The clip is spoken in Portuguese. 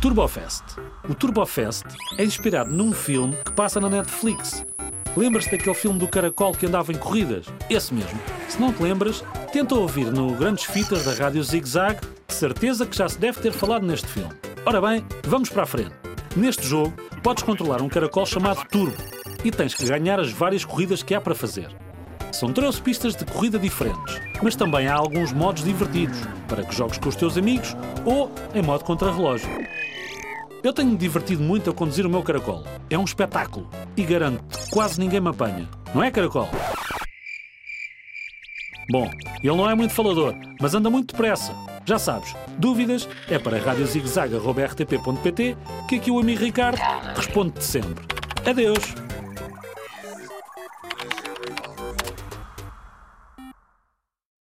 Turbofest. O Turbofest é inspirado num filme que passa na Netflix. Lembras-te daquele filme do caracol que andava em corridas? Esse mesmo. Se não te lembras, tenta ouvir no Grandes Fitas da Rádio Zig Zag, de certeza que já se deve ter falado neste filme. Ora bem, vamos para a frente. Neste jogo, podes controlar um caracol chamado Turbo e tens que ganhar as várias corridas que há para fazer. São 13 pistas de corrida diferentes, mas também há alguns modos divertidos para que jogues com os teus amigos ou em modo contra-relógio. Eu tenho-me divertido muito a conduzir o meu caracol. É um espetáculo. E garanto, quase ninguém me apanha. Não é, caracol? Bom, ele não é muito falador, mas anda muito depressa. Já sabes, dúvidas é para radiozigzag.rtp.pt que aqui o amigo Ricardo responde-te sempre. Adeus!